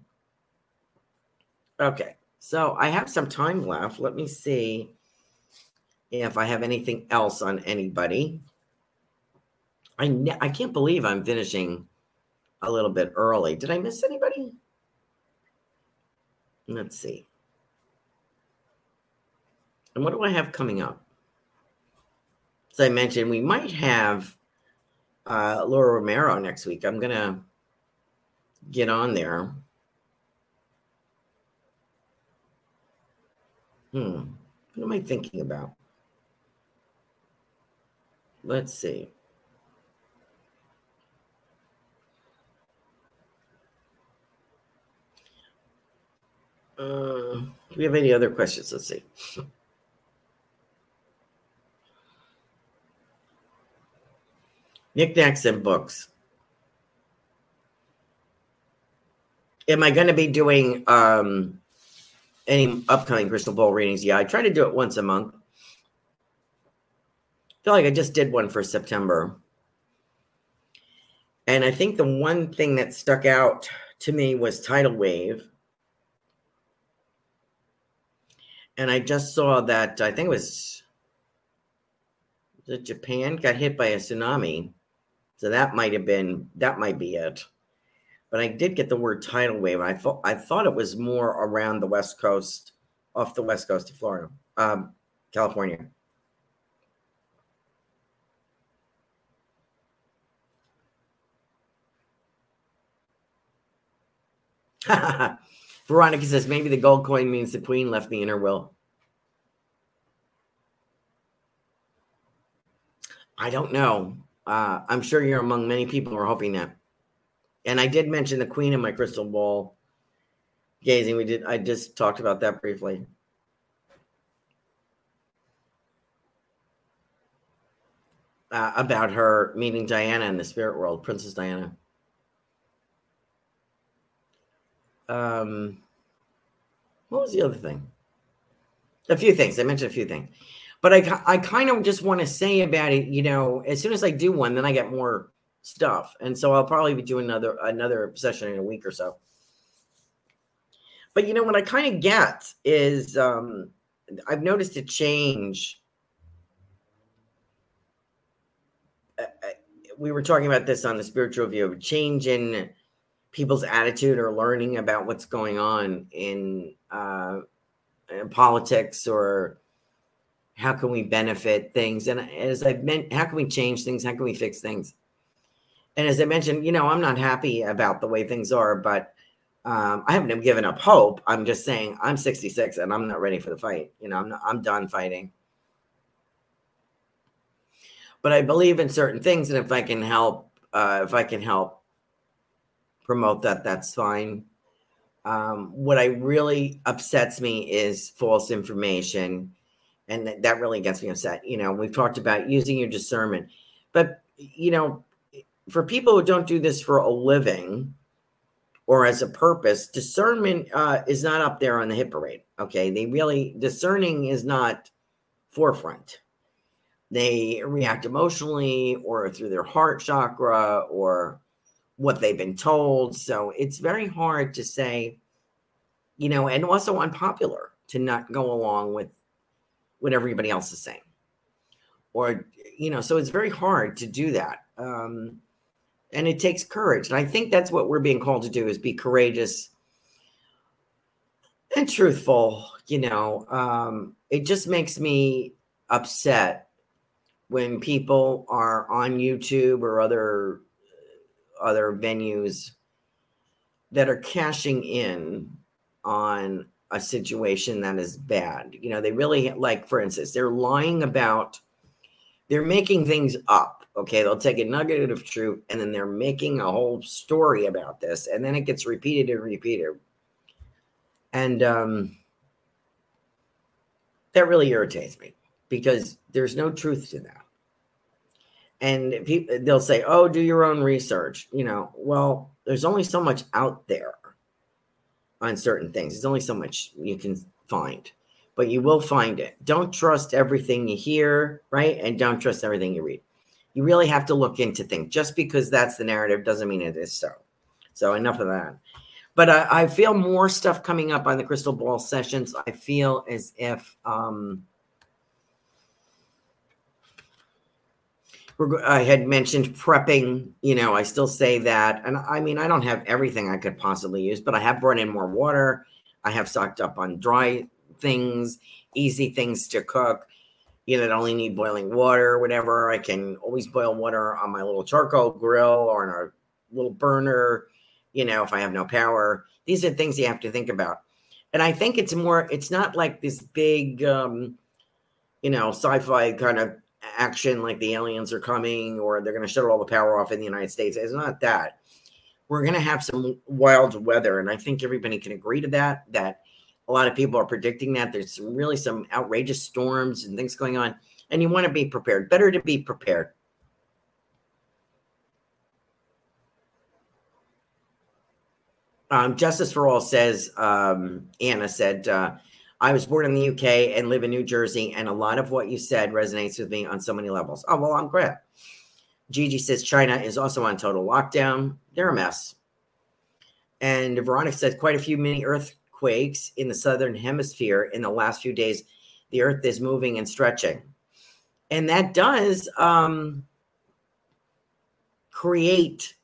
Okay, so I have some time left. Let me see if I have anything else on anybody. I ne- I can't believe I'm finishing a little bit early. Did I miss anybody? Let's see. And what do I have coming up? As I mentioned, we might have uh, Laura Romero next week. I'm gonna get on there. Hmm. What am I thinking about? Let's see. Uh, do we have any other questions? Let's see. Knickknacks and books. am I going to be doing um, any upcoming crystal ball readings? Yeah, I try to do it once a month. I feel like I just did one for September. And I think the one thing that stuck out to me was tidal wave. And I just saw that I think it was, it Japan got hit by a tsunami. So that might have been that might be it but I did get the word tidal wave. I thought I thought it was more around the west coast, off the west coast of Florida, um, California. [laughs] Veronica says maybe the gold coin means the queen left the inner will. I don't know. Uh, I'm sure you're among many people who are hoping that and I did mention the queen in my crystal ball gazing. We did. I just talked about that briefly. Uh, about her meeting Diana in the spirit world, Princess Diana. Um, what was the other thing? A few things. I mentioned a few things, but I I kind of just want to say about it. You know, as soon as I do one, then I get more stuff. And so I'll probably be doing another another session in a week or so. But you know what I kind of get is um I've noticed a change. Uh, uh, we were talking about this on the spiritual view, of change in people's attitude or learning about what's going on in, uh, in politics or how can we benefit things and as i've meant how can we change things how can we fix things and as I mentioned, you know, I'm not happy about the way things are, but Um, I haven't given up hope. I'm just saying I'm 66 and I'm not ready for the fight. You know, I'm not, I'm done fighting. But I believe in certain things, and if I can help, uh, if I can help promote that, that's fine. Um, what I really upsets me is false information, and that, that really gets me upset. You know, we've talked about using your discernment, but you know, for people who don't do this for a living or as a purpose, discernment uh, is not up there on the hit parade. Okay, they really discerning is not forefront. They react emotionally or through their heart chakra or what they've been told. So it's very hard to say, you know, and also unpopular to not go along with what everybody else is saying. Or, you know, so it's very hard to do that. Um, and it takes courage. And I think that's what we're being called to do is be courageous and truthful. You know, um, it just makes me upset when people are on YouTube or other other venues that are cashing in on a situation that is bad. You know, they really like, for instance, they're lying about, they're making things up. Okay, they'll take a nugget of truth and then they're making a whole story about this, and then it gets repeated and repeated. And um, that really irritates me because there's no truth to that and people they'll say oh do your own research. You know well there's only so much out there on certain things. There's only so much you can find but you will find it. Don't trust everything you hear right? And don't trust everything you read. You really have to look into things. Just because that's the narrative doesn't mean it is so. So enough of that. But I, I feel more stuff coming up on the crystal ball sessions. I feel as if um I had mentioned prepping. You know, I still say that. And I mean, I don't have everything I could possibly use, but I have brought in more water. I have stocked up on dry things, easy things to cook. You know, that only need boiling water whatever. I can always boil water on my little charcoal grill or on a little burner, you know, if I have no power. These are things you have to think about. And I think it's more, it's not like this big, um, you know, sci fi kind of action like the aliens are coming or they're going to shut all the power off in the United States. It's not that. We're going to have some wild weather. And I think everybody can agree to that, that a lot of people are predicting that there's really some outrageous storms and things going on. And you want to be prepared. Better to be prepared. Um, Justice for All says, um, Anna said, uh, I was born in the UK and live in New Jersey, and a lot of what you said resonates with me on so many levels. Oh, well, I'm glad. Gigi says China is also on total lockdown. They're a mess. And Veronica says quite a few mini earthquakes in the southern hemisphere in the last few days. The earth is moving and stretching. And that does um, create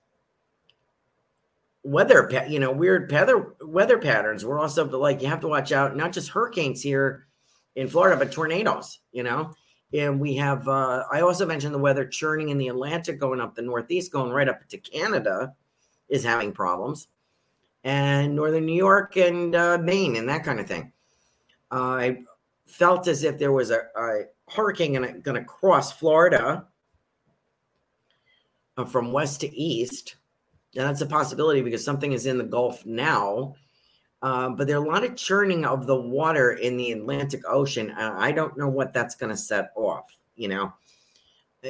weather, you know, weird weather weather patterns. We're also like you have to watch out, not just hurricanes here in Florida, but tornadoes. You know, and we have. Uh, I also mentioned the weather churning in the Atlantic, going up the Northeast, going right up to Canada, is having problems, and northern New York and uh, Maine and that kind of thing. Uh, I felt as if there was a, a hurricane going to cross Florida uh, from west to east yeah, that's a possibility because something is in the Gulf now. Uh, but there are a lot of churning of the water in the Atlantic Ocean. I don't know what that's going to set off, you know.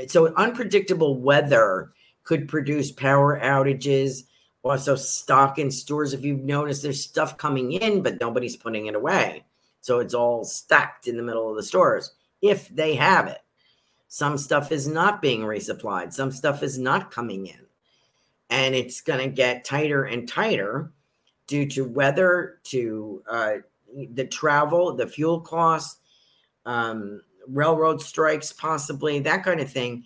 So unpredictable weather could produce power outages, also stock in stores. If you've noticed, there's stuff coming in, but nobody's putting it away. So it's all stacked in the middle of the stores if they have it. Some stuff is not being resupplied, some stuff is not coming in and it's going to get tighter and tighter due to weather, to uh, the travel, the fuel costs, um, railroad strikes, possibly that kind of thing.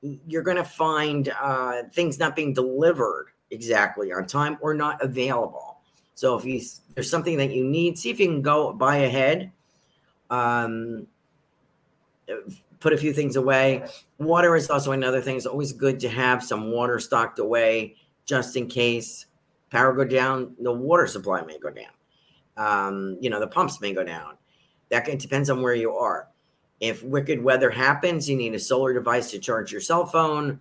You're going to find uh, things not being delivered exactly on time or not available. So if you there's something that you need, see if you can go buy ahead. Um, put a few things away. Water is also another thing. It's always good to have some water stocked away just in case Power go down, the water supply may go down. Um, you know, the pumps may go down. That depends on where you are. If wicked weather happens, you need a solar device to charge your cell phone,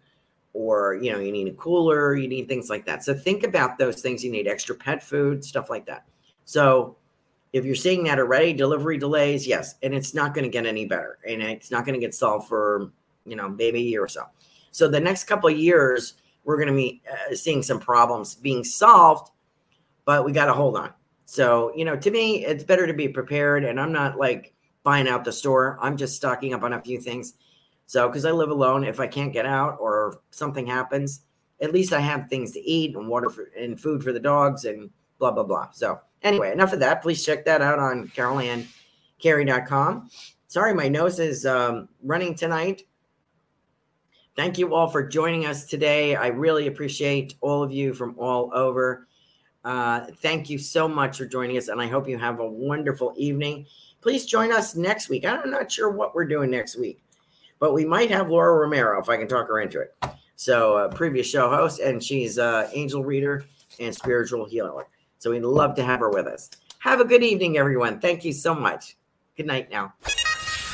or you know, you need a cooler, you need things like that. So think about those things. You need extra pet food, stuff like that. So if you're seeing that already, delivery delays, yes, and it's not going to get any better, and it's not going to get solved for you know maybe a year or so. So the next couple of years, we're going to be uh, seeing some problems being solved, but we got to hold on. So you know, to me, it's better to be prepared, and I'm not like buying out the store. I'm just stocking up on a few things. So because I live alone, if I can't get out or something happens, at least I have things to eat and water for, and food for the dogs and blah blah blah. So anyway, enough of that. Please check that out on carolancarey.com. Sorry, my nose is um, running tonight. Thank you all for joining us today. I really appreciate all of you from all over. Uh, thank you so much for joining us, and I hope you have a wonderful evening. Please join us next week. I'm not sure what we're doing next week, but we might have Laura Romero if I can talk her into it. So, uh, previous show host, and she's uh, angel reader and spiritual healer. So, we'd love to have her with us. Have a good evening, everyone. Thank you so much. Good night now.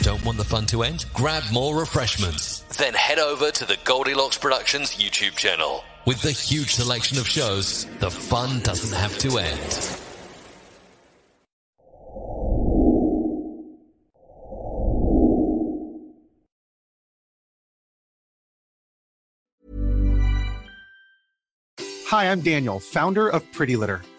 Don't want the fun to end? Grab more refreshments. Then head over to the Goldilocks Productions YouTube channel. With the huge selection of shows, the fun doesn't have to end. Hi, I'm Daniel, founder of Pretty Litter.